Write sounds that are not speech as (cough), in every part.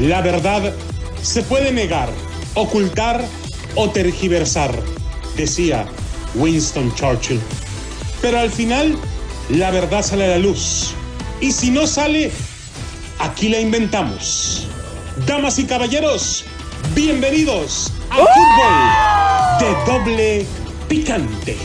La verdad se puede negar, ocultar o tergiversar, decía Winston Churchill. Pero al final, la verdad sale a la luz. Y si no sale, aquí la inventamos. Damas y caballeros, bienvenidos a fútbol de doble picante.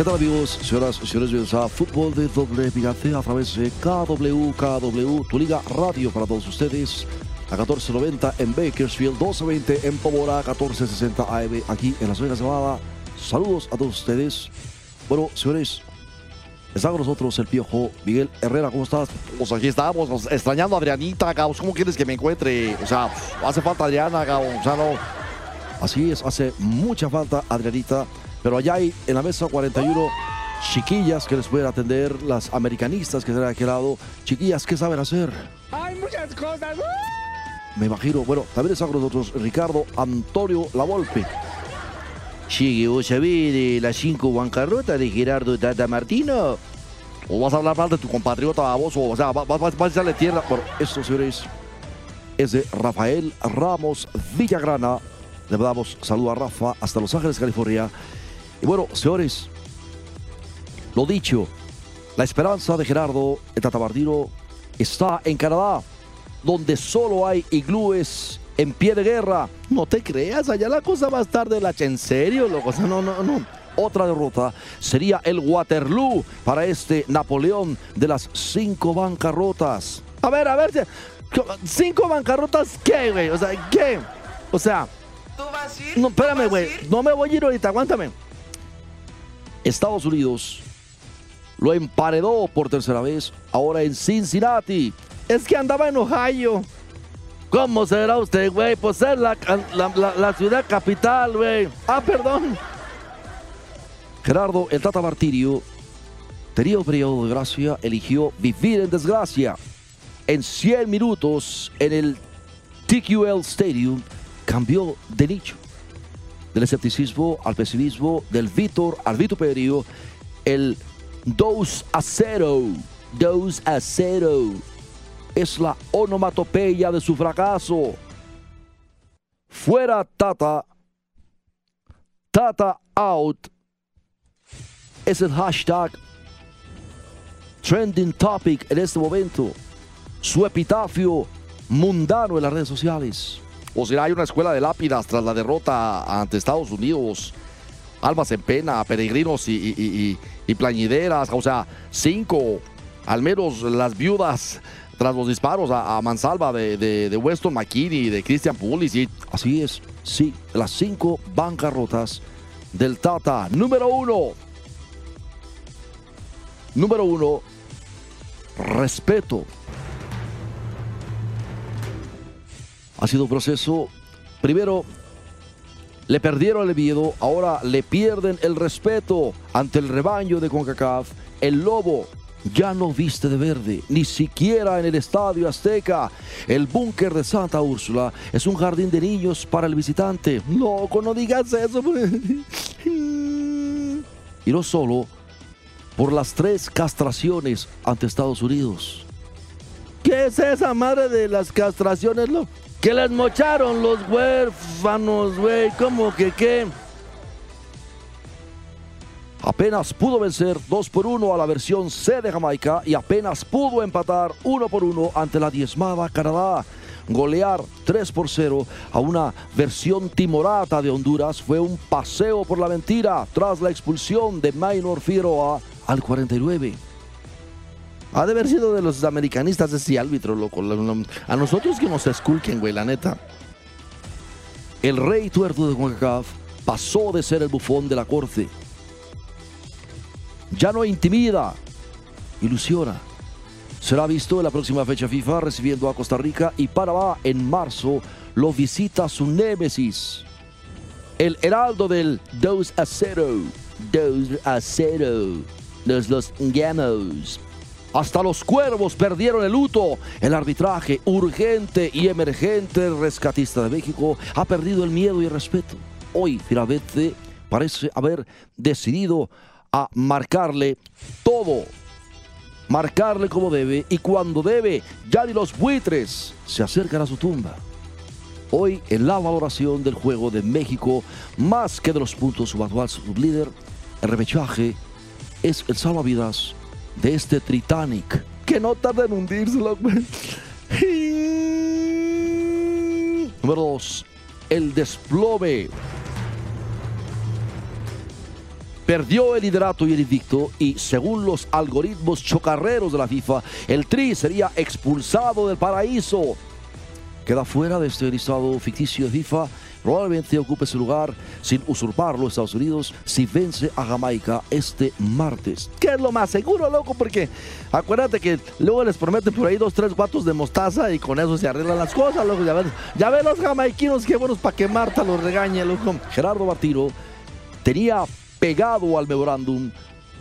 ¿Qué tal amigos, señoras y señores? Bienvenidos a Fútbol de Doble a través de KW, KW, tu liga radio para todos ustedes. A 14.90 en Bakersfield, 12.20 en Pomora, 14.60 AM aquí en Las Vegas, Nevada. Saludos a todos ustedes. Bueno, señores, está con nosotros el piojo Miguel Herrera. ¿Cómo estás? Pues aquí estamos, extrañando a Adrianita, cabrón. ¿Cómo quieres que me encuentre? O sea, hace falta Adriana, cabrón. O sea, no. Así es, hace mucha falta Adrianita. Pero allá hay en la mesa 41 chiquillas que les pueden atender, las americanistas que están de aquel lado. Chiquillas, ¿qué saben hacer? Hay muchas cosas. Me imagino. Bueno, también está con nosotros Ricardo Antonio Lavolpe. Llegue, vos sabés de las cinco bancarrotas de Gerardo Tata Martino. O vas a hablar mal de tu compatriota baboso. O sea, vas, vas, vas a echarle tierra. Bueno, esto, señores, es de Rafael Ramos Villagrana. Le damos saludo a Rafa hasta Los Ángeles, California. Y bueno, señores, lo dicho, la esperanza de Gerardo el está en Canadá, donde solo hay iglúes en pie de guerra. No te creas, allá la cosa va a estar de la en serio, loco. No, no, no. Otra derrota sería el Waterloo para este Napoleón de las cinco bancarrotas. A ver, a ver, cinco bancarrotas, ¿qué, güey? O sea, ¿qué? O sea, ¿Tú vas a ir? no, ¿Tú espérame, güey. No me voy a ir ahorita, aguántame. Estados Unidos lo emparedó por tercera vez, ahora en Cincinnati. Es que andaba en Ohio. ¿Cómo será usted, güey? Pues es la, la, la- ciudad capital, güey. Ah, perdón. Gerardo el Tata Martirio tenía un periodo de gracia, eligió vivir en desgracia. En 100 minutos en el TQL Stadium cambió de nicho. Del escepticismo al pesimismo, del Víctor al vituperio, el 2 a 0. 2 a 0. Es la onomatopeya de su fracaso. Fuera Tata. Tata out es el hashtag trending topic en este momento. Su epitafio mundano en las redes sociales. O será hay una escuela de lápidas tras la derrota ante Estados Unidos. Almas en pena, peregrinos y, y- plañideras. O sea, cinco, al menos las viudas tras los disparos a, a mansalva de, de, de Weston McKinney, de Christian Pulisic. Así es, sí, las cinco bancarrotas del Tata. Número uno. Número uno, respeto. Ha sido un proceso, primero, le perdieron el miedo, ahora le pierden el respeto ante el rebaño de CONCACAF. El lobo ya no viste de verde, ni siquiera en el Estadio Azteca. El búnker de Santa Úrsula es un jardín de niños para el visitante. Loco, no digas eso. (laughs) Y no solo por las tres castraciones ante Estados Unidos. ¿Qué es esa madre de las castraciones, lo? Que les mocharon los huérfanos, güey. ¿Cómo que qué? Apenas pudo vencer 2 por 1 a la versión C de Jamaica y apenas pudo empatar 1 por 1 ante la diezmada Canadá. Golear 3 por 0 a una versión timorata de Honduras fue un paseo por la mentira tras la expulsión de Maynor Figueroa al 49. Ha de haber sido de los americanistas ese árbitro, loco. A nosotros que nos esculquen, güey, la neta. El rey tuerto de CONCACAF pasó de ser el bufón de la corte. Ya no intimida, ilusiona. Será visto en la próxima fecha FIFA recibiendo a Costa Rica y Panamá en marzo lo visita su némesis. El heraldo del 2 a 0. 2 a 0. Los los gamos. Hasta los cuervos perdieron el luto. El arbitraje urgente y emergente rescatista de México ha perdido el miedo y el respeto. Hoy finalmente parece haber decidido a marcarle todo. Marcarle como debe y cuando debe, ya ni los buitres se acercan a su tumba. Hoy en la valoración del juego de México, más que de los puntos su actual líder, el repechaje es el salvavidas de este Titanic. Que no tarda en hundirse, Número 2. El desplome. Perdió el liderato y el invicto y según los algoritmos chocarreros de la FIFA, el Tri sería expulsado del paraíso. Queda fuera de este listado ficticio de FIFA probablemente ocupe su lugar sin usurparlo Estados Unidos si vence a Jamaica este martes. Que es lo más seguro, loco, porque acuérdate que luego les prometen por ahí dos, tres guatos de mostaza y con eso se arreglan las cosas, loco. Ya ven, ya ven los jamaiquinos qué buenos para que Marta los regañe, loco. Gerardo Bartiro tenía pegado al memorándum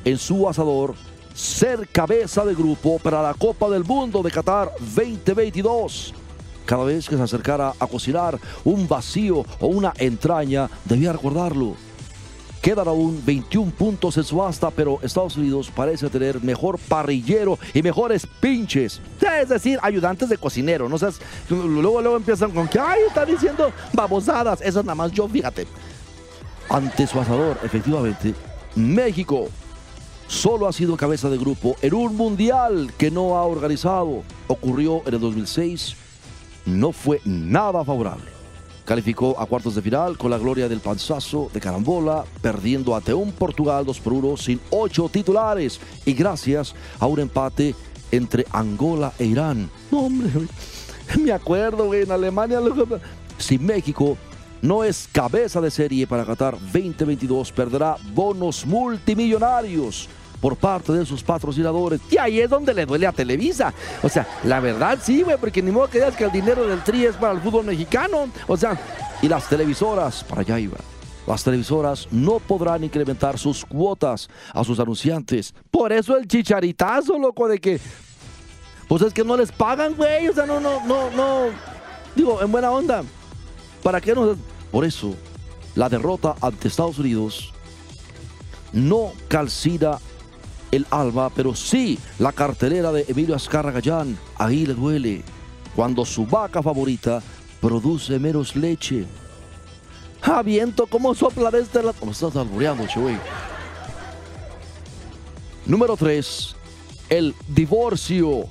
en su asador ser cabeza de grupo para la Copa del Mundo de Qatar 2022. Cada vez que se acercara a cocinar un vacío o una entraña, debía recordarlo. Quedan aún 21 puntos en subasta, pero Estados Unidos parece tener mejor parrillero y mejores pinches. Es decir, ayudantes de cocinero. luego, luego empiezan con que, ay, está diciendo babosadas. Eso nada más yo, fíjate. Ante su asador, efectivamente, México solo ha sido cabeza de grupo en un mundial que no ha organizado. Ocurrió en el 2006 no fue nada favorable. Calificó a cuartos de final con la gloria del panzazo de carambola, perdiendo ante un Portugal 2 por 1 sin ocho titulares y gracias a un empate entre Angola e Irán. No, hombre, (laughs) me acuerdo, güey, en Alemania. Si México no es cabeza de serie para Qatar 2022, perderá bonos multimillonarios por parte de sus patrocinadores. Y ahí es donde le duele a Televisa. O sea, la verdad sí, güey, porque ni modo que digas que el dinero del tri es para el fútbol mexicano. O sea, y las televisoras, para allá iba. Las televisoras no podrán incrementar sus cuotas a sus anunciantes. Por eso el chicharitazo, loco, de que. Pues es que no les pagan, güey. O sea, no, no, no, no. Digo, en buena onda. ¿Para qué nos.? Por eso, la derrota ante Estados Unidos no calcida el Alba, pero sí la cartelera de Emilio Azcarra Gallán. Ahí le duele. Cuando su vaca favorita produce menos leche. ¡Ah, viento! ¿Cómo sopla de este lado? ¿Cómo estás albureando, güey? Número 3. El divorcio.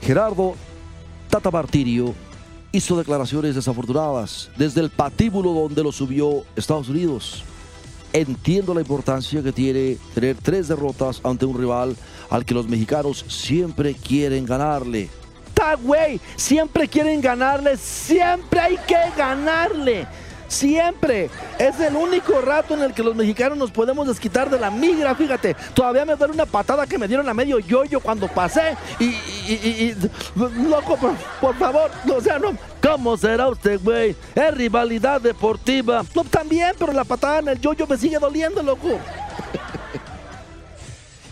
Gerardo Tata Martirio hizo declaraciones desafortunadas desde el patíbulo donde lo subió Estados Unidos entiendo la importancia que tiene tener tres derrotas ante un rival al que los mexicanos siempre quieren ganarle. ¡Ta güey! Siempre quieren ganarle, siempre hay que ganarle. Siempre. Es el único rato en el que los mexicanos nos podemos desquitar de la migra, fíjate. Todavía me duele una patada que me dieron a medio yoyo cuando pasé. Y, loco, por, favor, o sea, no. ¿Cómo será usted, güey? Es rivalidad deportiva. No, también, pero la patada en el yoyo me sigue doliendo, loco.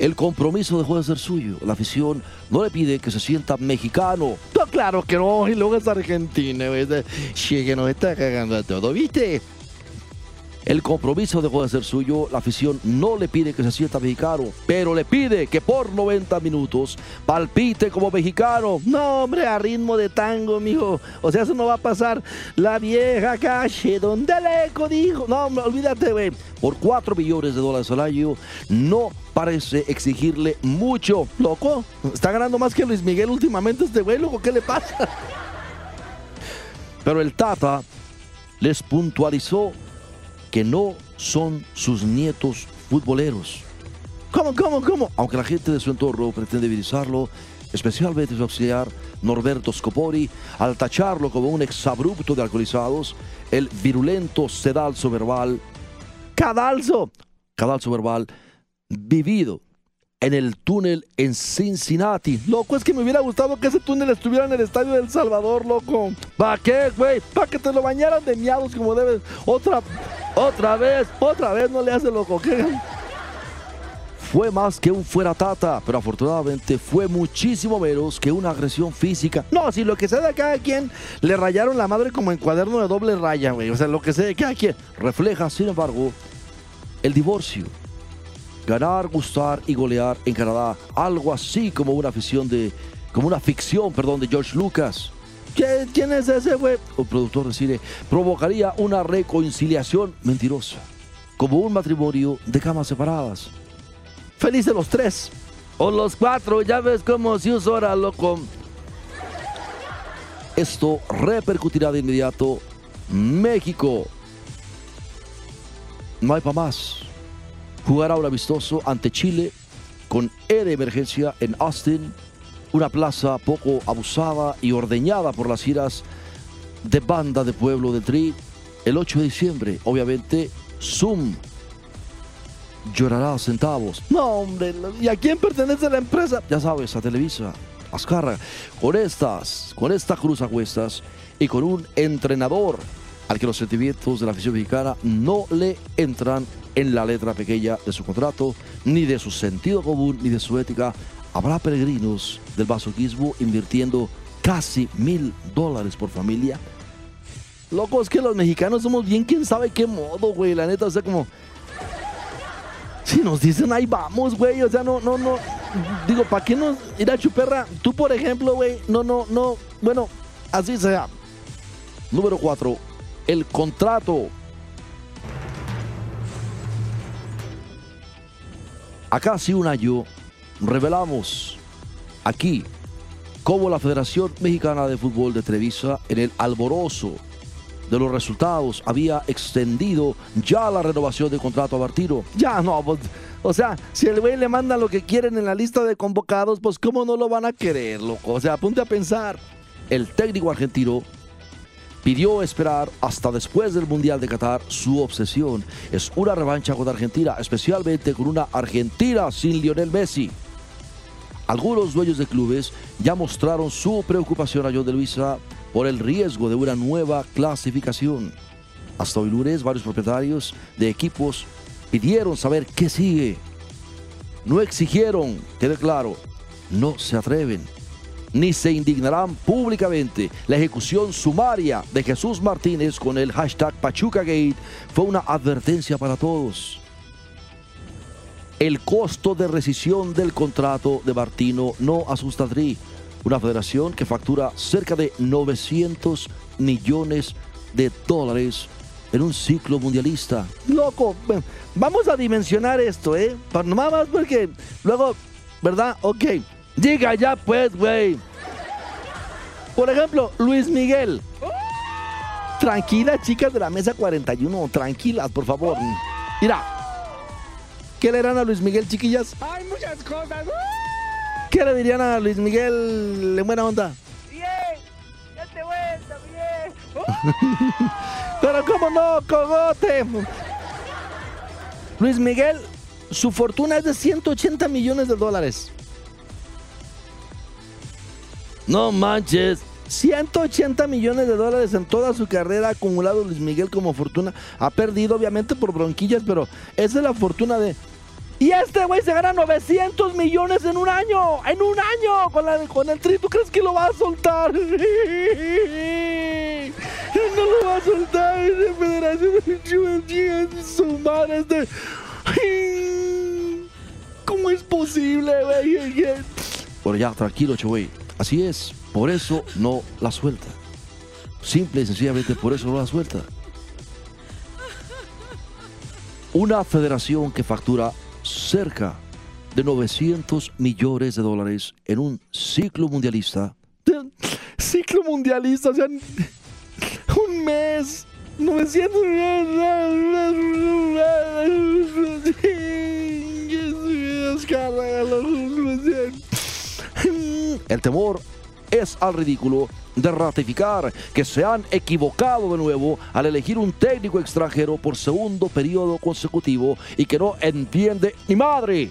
El compromiso dejó de ser suyo. La afición no le pide que se sienta mexicano. No, claro que no. Y luego es argentina. Che, que nos está cagando a todo, ¿viste? El compromiso dejó de ser suyo. La afición no le pide que se sienta mexicano, pero le pide que por 90 minutos palpite como mexicano. No, hombre, a ritmo de tango, mijo. O sea, eso no va a pasar. La vieja calle donde el eco dijo. No, olvídate, güey. Por 4 millones de dólares al año, no parece exigirle mucho. Loco, está ganando más que Luis Miguel últimamente este güey, loco. ¿Qué le pasa? Pero el Tata les puntualizó que no son sus nietos futboleros. ¿Cómo, cómo, cómo? Aunque la gente de su entorno pretende divisarlo, especialmente su auxiliar Norberto Scopori, al tacharlo como un exabrupto de alcoholizados, el virulento sedalzo verbal, cadalzo, cadalzo verbal, vivido en el túnel en Cincinnati. Loco, es que me hubiera gustado que ese túnel estuviera en el estadio del Salvador, loco. ¿Para qué, güey? ¿Para que te lo bañaran de miados como debes? Otra, otra vez, otra vez no le hace loco. ¿Qué? fue más que un fuera tata, pero afortunadamente fue muchísimo menos que una agresión física. No, si lo que sea de cada quien, le rayaron la madre como en cuaderno de doble raya, güey. O sea, lo que sea de cada quien. Refleja, sin embargo, el divorcio. Ganar, gustar y golear en Canadá, algo así como una afición de, como una ficción, perdón, de George Lucas. ¿Qué- ¿Quién es ese, güey? El productor de cine provocaría una reconciliación mentirosa, como un matrimonio de camas separadas. Felices los tres. O los cuatro, ya ves cómo si usa ahora, loco. Esto repercutirá de inmediato. México. No hay para más. Jugará un amistoso ante Chile con E de emergencia en Austin, una plaza poco abusada y ordeñada por las giras de banda de pueblo del Tri. El 8 de diciembre, obviamente, Zoom llorará centavos. No, hombre. ¿Y a quién pertenece la empresa? Ya sabes, a Televisa, Azcarra, con estas, con esta cruz a cuestas y con un entrenador al que los sentimientos de la afición mexicana no le entran en la letra pequeña de su contrato, ni de su sentido común, ni de su ética. Habrá peregrinos del masoquismo invirtiendo casi mil dólares por familia. Loco, es que los mexicanos somos bien quién sabe qué modo, güey. La neta, o sea, como... Si nos dicen ahí vamos, güey. O sea, no, no, no. Digo, ¿para qué nos ir a chuperra? Tú, por ejemplo, güey. No, no, no. Bueno, así sea. Número 4. El contrato. A casi un año revelamos aquí cómo la Federación Mexicana de Fútbol de Televisa en el alborozo de los resultados había extendido ya la renovación de contrato a Bartiro. Ya, no, pues, o sea, si el güey le manda lo que quieren en la lista de convocados, pues cómo no lo van a querer, loco. O sea, apunte a pensar. El técnico argentino pidió esperar hasta después del Mundial de Qatar. Su obsesión es una revancha contra Argentina, especialmente con una Argentina sin Lionel Messi. Algunos dueños de clubes ya mostraron su preocupación a John de Luisa por el riesgo de una nueva clasificación. Hasta hoy lunes, varios propietarios de equipos pidieron saber qué sigue. No exigieron, quede claro, no se atreven, ni se indignarán públicamente. La ejecución sumaria de Jesús Martínez con el hashtag PachucaGate fue una advertencia para todos. El costo de rescisión del contrato de Martino no asusta a Tri, una federación que factura cerca de 900 millones de dólares en un ciclo mundialista. Loco, vamos a dimensionar esto, ¿eh? Para nomás más porque luego, ¿verdad? Ok. Diga ya, pues, güey. Por ejemplo, Luis Miguel. Tranquilas, chicas de la mesa 41. Tranquilas, por favor. Mira. ¿Qué le dirán a Luis Miguel, chiquillas? Hay muchas cosas. ¿Qué le dirían a Luis Miguel en buena onda? Bien, ya te vuelta, bien. (laughs) Pero cómo no, cogote. Luis Miguel, su fortuna es de 180 millones de dólares. No manches. 180 millones de dólares en toda su carrera ha acumulado Luis Miguel como fortuna. Ha perdido obviamente por bronquillas, pero esa es la fortuna de... Y este güey se gana 900 millones en un año. En un año con, la, con el tri. ¿Tú crees que lo va a soltar? (laughs) No lo va a soltar. Esa federación su madre este... ¿Cómo es posible, güey? Bueno, ya, tranquilo, Chewey. Así es. Por eso no la suelta. Simple y sencillamente por eso no la suelta. Una federación que factura cerca de 900 millones de dólares en un ciclo mundialista. Ciclo mundialista, o sea, un mes. 900 El temor es al ridículo de ratificar que se han equivocado de nuevo al elegir un técnico extranjero por segundo periodo consecutivo y que no entiende ni madre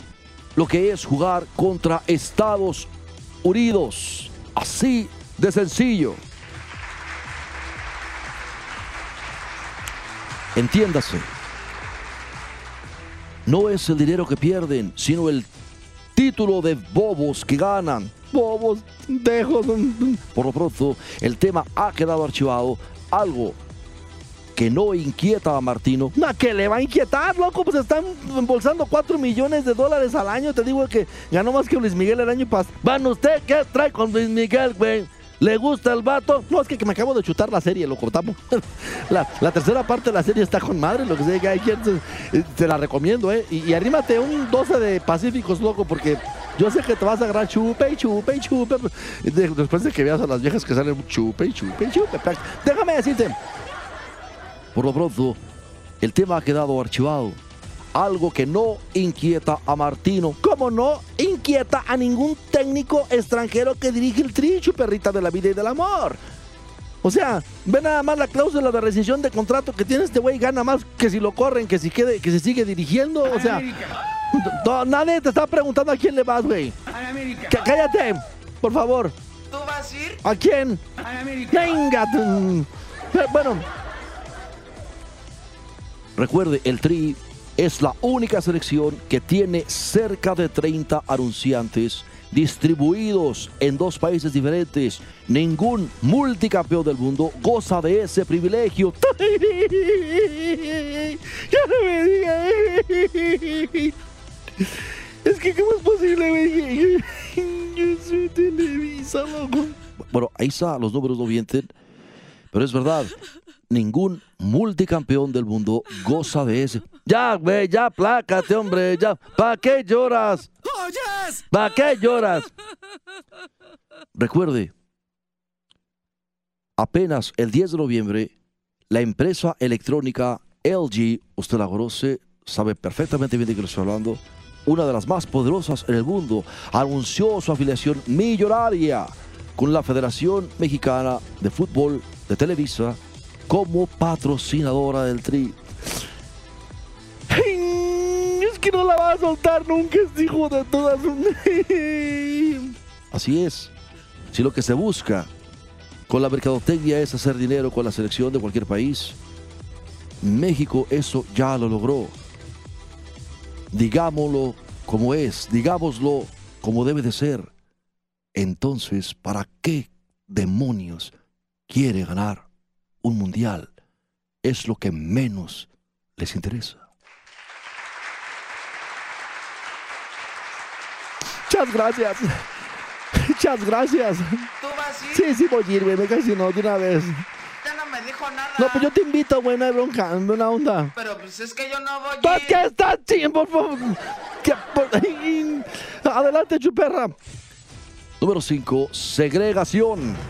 lo que es jugar contra Estados Unidos. Así de sencillo. Entiéndase. no es el dinero que pierden, sino el título de bobos que ganan. Bobos, dejos. Por lo pronto, el tema ha quedado archivado, algo que no inquieta a Martino. No, que le va a inquietar, loco. Pues están embolsando 4 millones de dólares al año. Te digo que ganó más que Luis Miguel el año pasado. Van usted, ¿qué trae con Luis Miguel, güey? ¿Le gusta el vato? No, es que, que me acabo de chutar la serie, lo cortamos. (laughs) la, la tercera parte de la serie está con madre, lo que sea que hay quien se- te la recomiendo, ¿eh? Y, y arrímate un 12 de Pacíficos, loco, porque yo sé que te vas a agarrar chupe y chupe y chupe. De- Después de que veas a las viejas que salen chupe y chupe y chupe. Déjame decirte, Por lo pronto, el tema ha quedado archivado, algo que no inquieta a Martino. como no inquieta a ningún técnico extranjero que dirige el tricho, perrita de la vida y del amor. O sea, ve nada más la cláusula de rescisión de contrato que tiene este güey, gana más que si lo corren, que si quede, que se sigue dirigiendo. O sea, no, nadie te está preguntando a quién le vas, güey. Cá- Cállate, por favor. ¿Tú vas a ir? ¿A quién? Venga. tú. Pero, Bueno, Recuerde, el Tri es la única selección que tiene cerca de 30 anunciantes distribuidos en dos países diferentes. Ningún multicampeón del mundo goza de ese privilegio. (laughs) Es que, ¿cómo es posible, güey? Yo soy Televisa, loco. Bueno, ahí está, los números no mienten, pero es verdad. Ningún multicampeón del mundo goza de ese. Ya, güey, ya, plácate, hombre, ya. ¿Para qué lloras? ¿Para qué lloras? Recuerde, apenas el 10 de noviembre, la empresa electrónica LG, usted la conoce, sabe perfectamente bien de qué le estoy hablando, una de las más poderosas en el mundo, anunció su afiliación millonaria con la Federación Mexicana de Fútbol de Televisa como patrocinadora del Tri. Es que no la va a soltar nunca este hijo de todas. Así es. Si lo que se busca con la mercadotecnia es hacer dinero con la selección de cualquier país, México eso ya lo logró. Digámoslo como es, digámoslo como debe de ser. Entonces, ¿para qué demonios quiere ganar un mundial? Es lo que menos les interesa. Muchas gracias. Muchas gracias. ¿Tú vas a ir? Sí, sí voy a ir, güey. Me casi no, de una vez. No me dijo nada. No, pues yo te invito, güey, no hay bronca, buena onda. Pero pues es que yo no voy ¿Por a qué estás ching, por favor? ¿Qué por- Adelante, chuperra. Número 5, segregación. (laughs)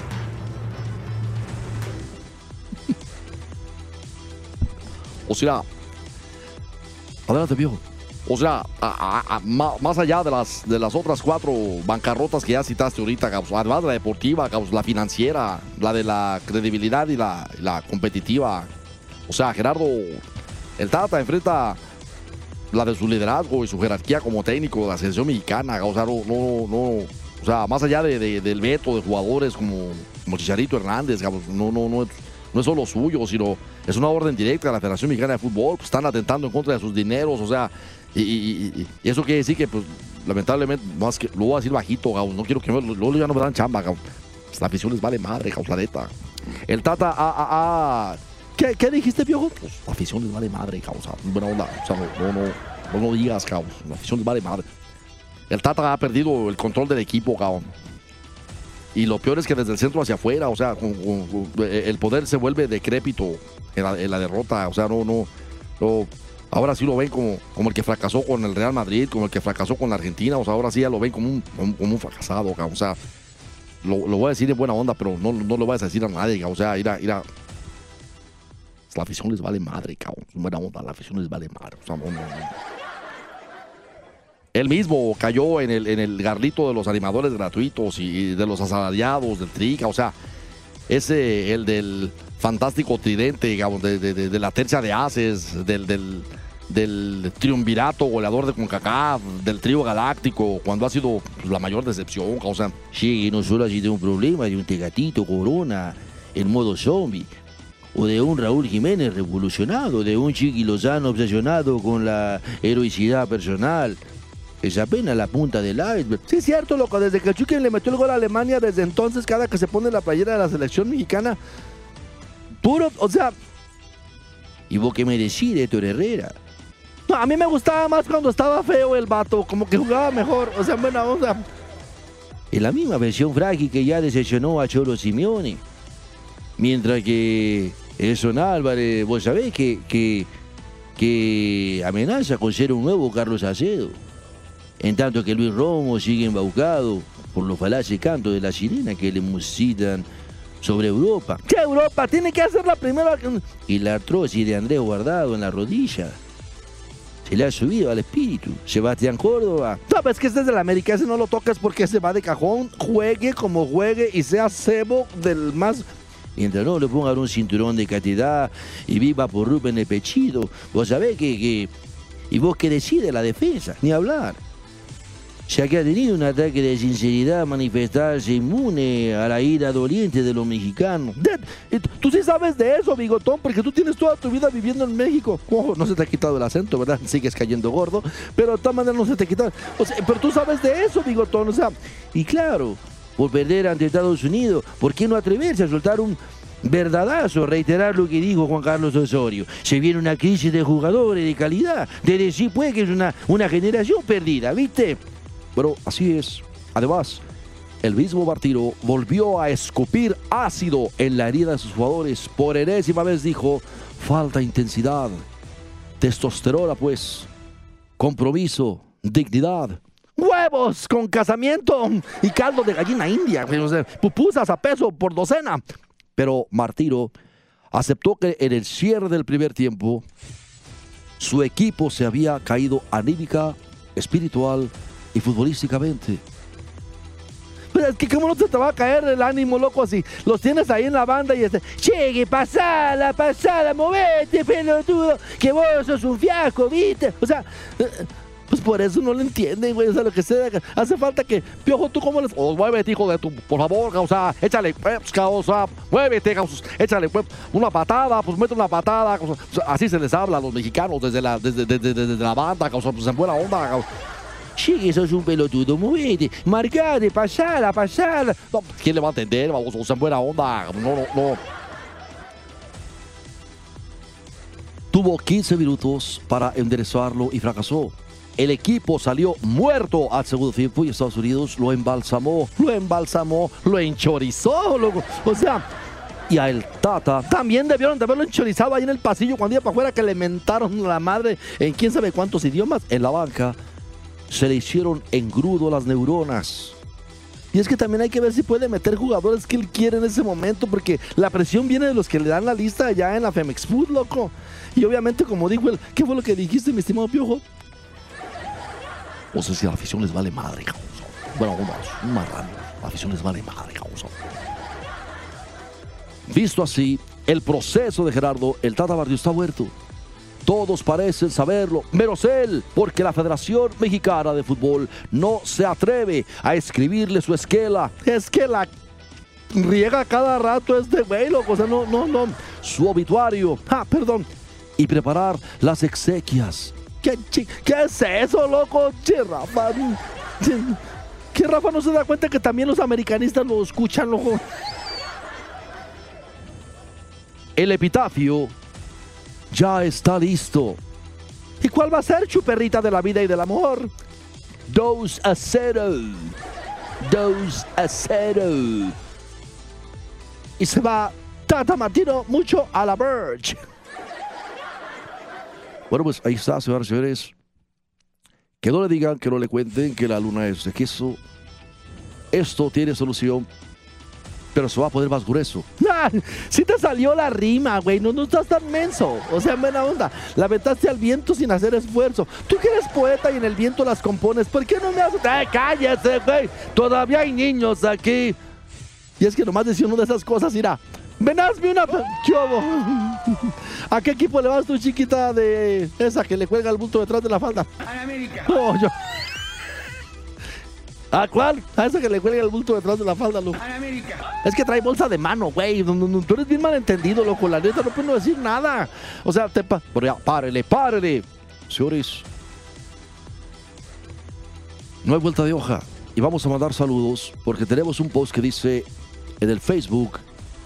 O sea, adelante, viejo. O sea, más allá de las, de las otras cuatro bancarrotas que ya citaste ahorita, Gabs, además de la deportiva, la financiera, la de la credibilidad y la, competitiva. O sea, Gerardo, el Tata enfrenta la de su liderazgo y su jerarquía como técnico de la selección mexicana. O sea, no, no, no, o sea, más allá de, de- del veto de jugadores como, como Chicharito Hernández, cabrón, no, no, no, no es solo suyo, sino es una orden directa de la Federación Mexicana de Fútbol. pues, están atentando en contra de sus dineros, o sea, y, eso quiere decir que, pues, lamentablemente, más que, lo voy a decir bajito, cabrón, no quiero que me, luego ya no me dan chamba, cabrón. Pues, la afición les vale madre, cabrón, la neta. El Tata ha, ha- ha- ¿Qué, qué dijiste, piojo? pues, la afición les vale madre, cabrón, o sea, buena onda, o sea, no, no, no, no, digas, cabrón, la afición les vale madre. El Tata ha perdido el control del equipo, cabrón. Y lo peor es que desde el centro hacia afuera, o sea, eh, el poder se vuelve decrépito en la, en derrota. O sea, no, no, no- Ahora sí lo ven como, como el que fracasó con el Real Madrid, como el que fracasó con la Argentina. O sea, ahora sí ya lo ven como un, como, un fracasado. O sea, lo, voy a decir de buena onda, pero no, no lo vas a decir a nadie. O sea, ir a, La afición les vale madre, cabrón. Buena onda, la afición les vale madre. O sea, no, no. Él mismo cayó en el, en el garlito de los animadores gratuitos y de los asalariados del Trica, o sea, ese, el del fantástico tridente, digamos, de, de- de- de la tercia de haces, del, triunvirato goleador de CONCACAF, del trío galáctico, cuando ha sido pues, la mayor decepción, sea, sí, no solo ha sido un problema, hay un tegatito, corona, en modo zombie. o de un Raúl Jiménez revolucionado, de un Chiqui Lozano obsesionado con la heroicidad personal. Es apenas la punta del iceberg. Sí, es cierto, loco. Desde que el Chucky le metió el gol a Alemania, desde entonces, cada que se pone la playera de la selección mexicana, puro, o sea, ¿Y vos qué me decís de Héctor Herrera? no, a mí me gustaba más cuando estaba feo el vato, como que jugaba mejor, o sea, buena onda. Es la misma versión frágil que ya decepcionó a Cholo Simeone. Mientras que Edson Álvarez, vos sabés que, que, que amenaza con ser un nuevo Carlos Acedo. En tanto que Luis Romo sigue embaucado por los falaces cantos de la sirena que le musitan sobre Europa. ¿Qué Europa? Tiene que hacer la primera. Y la artrosis de Andrés Guardado en la rodilla. Se le ha subido al espíritu. Sebastián Córdoba. Sabes que este es del América, ese no lo tocas porque se va de cajón. Juegue como juegue y sea cebo del más. Mientras no le pongan un cinturón de cantidad y viva por Rubén el pechito. Vos sabés que, que- Y vos que decide la defensa, ni hablar. Ya que ha tenido un ataque de sinceridad manifestarse inmune a la ira doliente de los mexicanos. Tú sí sabes de eso, bigotón, porque tú tienes toda tu vida viviendo en México. Ojo, no se te ha quitado el acento, ¿verdad? (laughs) Sigues cayendo gordo, pero de todas maneras no se te quita. O pero tú sabes de eso, bigotón. O sea, Y claro, por perder ante Estados Unidos, ¿por qué no atreverse a soltar un verdadazo, reiterar lo que dijo Juan Carlos Osorio? Se viene una crisis de jugadores de calidad, de decir pues que es una, una generación perdida, ¿viste? Pero así es. Además, el mismo Martino volvió a escupir ácido en la herida de sus jugadores. Por enésima vez dijo, falta intensidad, testosterona pues, compromiso, dignidad. huevos con casamiento y caldo de gallina india. pupusas a peso por docena. Pero Martino aceptó que en el cierre del primer tiempo su equipo se había caído anímica, espiritual y futbolísticamente. Pero es que cómo no se te va a caer el ánimo, loco, así. Los tienes ahí en la banda y este, llegue, pasala, pasala, movete, pelotudo, que vos sos un fiasco, ¿viste? O sea, eh, pues por eso no lo entienden, güey. O sea, lo que sea, hace falta que, piojo, tú cómo les... Oh, muévete, hijo de tu, por favor, causa, échale, pues, causa, muévete, causa, échale, pues, una patada, pues mete una patada, causa. Así se les habla a los mexicanos desde la, desde, desde- desde la banda, causa, pues en buena onda, causa. Llegue, sos un pelotudo, movete, marcate, pasala, pasala. No, ¿Quién le va a entender? Vamos, o sea, en buena onda. No, no, no. Tuvo 15 minutos para enderezarlo y fracasó. El equipo salió muerto al segundo tiempo y Estados Unidos lo embalsamó, Lo embalsamó, lo enchorizó, loco. O sea, y a el Tata también debieron de haberlo enchorizado ahí en el pasillo cuando iba para afuera que le mentaron la madre en quién sabe cuántos idiomas. en la banca se le hicieron engrudo las neuronas. Y es que también hay que ver si puede meter jugadores que él quiere en ese momento, porque la presión viene de los que le dan la lista allá en la Femex Food, loco. Y obviamente, como dijo él, ¿qué fue lo que dijiste, mi estimado Piojo? O sea, si a la afición les vale madre, cabrón. Bueno, unos, un marrano. La afición les vale madre, cabrón. Visto así, el proceso de Gerardo, el Tata Barrio está muerto. Todos parecen saberlo, menos él, porque la Federación Mexicana de Fútbol no se atreve a escribirle su esquela, Es que la riega cada rato este güey, loco. O sea, no, no, no. su obituario Ah, perdón. y preparar las exequias. ¿Qué, qué es eso, loco? Che, Rafa. Que Rafa no se da cuenta que también los americanistas lo escuchan, loco. El epitafio ya está listo. ¿Y cuál va a ser, chuperrita de la vida y del amor? 2 a 0. 2 a 0. Y se va Tata Martino mucho a la Verge. Bueno, pues ahí está, señoras y señores. Que no le digan, que no le cuenten que la luna es de queso. Esto tiene solución, pero se va a poner más grueso. (laughs) Ah, sí te salió la rima, güey. No, no estás tan menso. O sea, buena onda. La vetaste al viento sin hacer esfuerzo. Tú que eres poeta y en el viento las compones. ¿Por qué no me haces? ¡Ay, cállate, güey! Todavía hay niños aquí. Y es que nomás decía una de esas cosas, mira. Ven, hazme una. ¿Qué hubo? (laughs) ¿A qué equipo le vas tú, chiquita, de esa que le cuelga el bulto detrás de la falda? A América. Yo. ¿A cuál? A ese que le cuelga el bulto detrás de la falda, loco. Es que trae bolsa de mano, güey. Tú eres bien malentendido, loco. La neta no puedo decir nada. O sea, te pa pero ya, párele, párele. Señores, no hay vuelta de hoja. Y vamos a mandar saludos porque tenemos un post que dice en el Facebook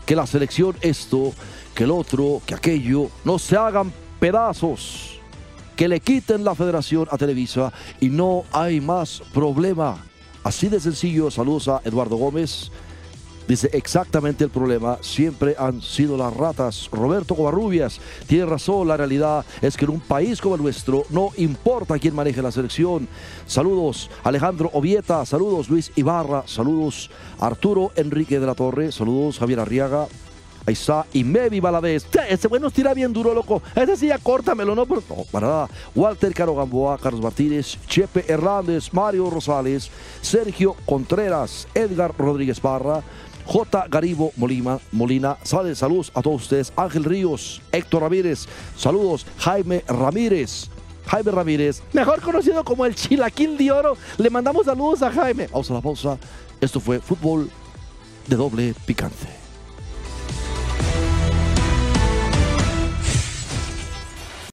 que la selección esto, que el otro, que aquello, no se hagan pedazos. Que le quiten la federación a Televisa y no hay más problema. Así de sencillo, saludos a Eduardo Gómez. Dice exactamente el problema, siempre han sido las ratas. Roberto Covarrubias tiene razón, la realidad es que en un país como el nuestro no importa quién maneje la selección. Saludos Alejandro Ovieta, saludos Luis Ibarra, saludos Arturo Enrique de la Torre, saludos Javier Arriaga. Ahí está, y Mevi Valadez. Ese nos tira bien duro, loco. Ese sí ya córtamelo, ¿no? No, para nada. Walter Caro Gamboa, Carlos Martínez, Chepe Hernández, Mario Rosales, Sergio Contreras, Edgar Rodríguez Barra, J. Garibo Molina, Molina, saludos a todos ustedes. Ángel Ríos, Héctor Ramírez, saludos. Jaime Ramírez, Jaime Ramírez, mejor conocido como el Chilaquil de Oro. Le mandamos saludos a Jaime. Vamos a la pausa. Esto fue fútbol de doble picante.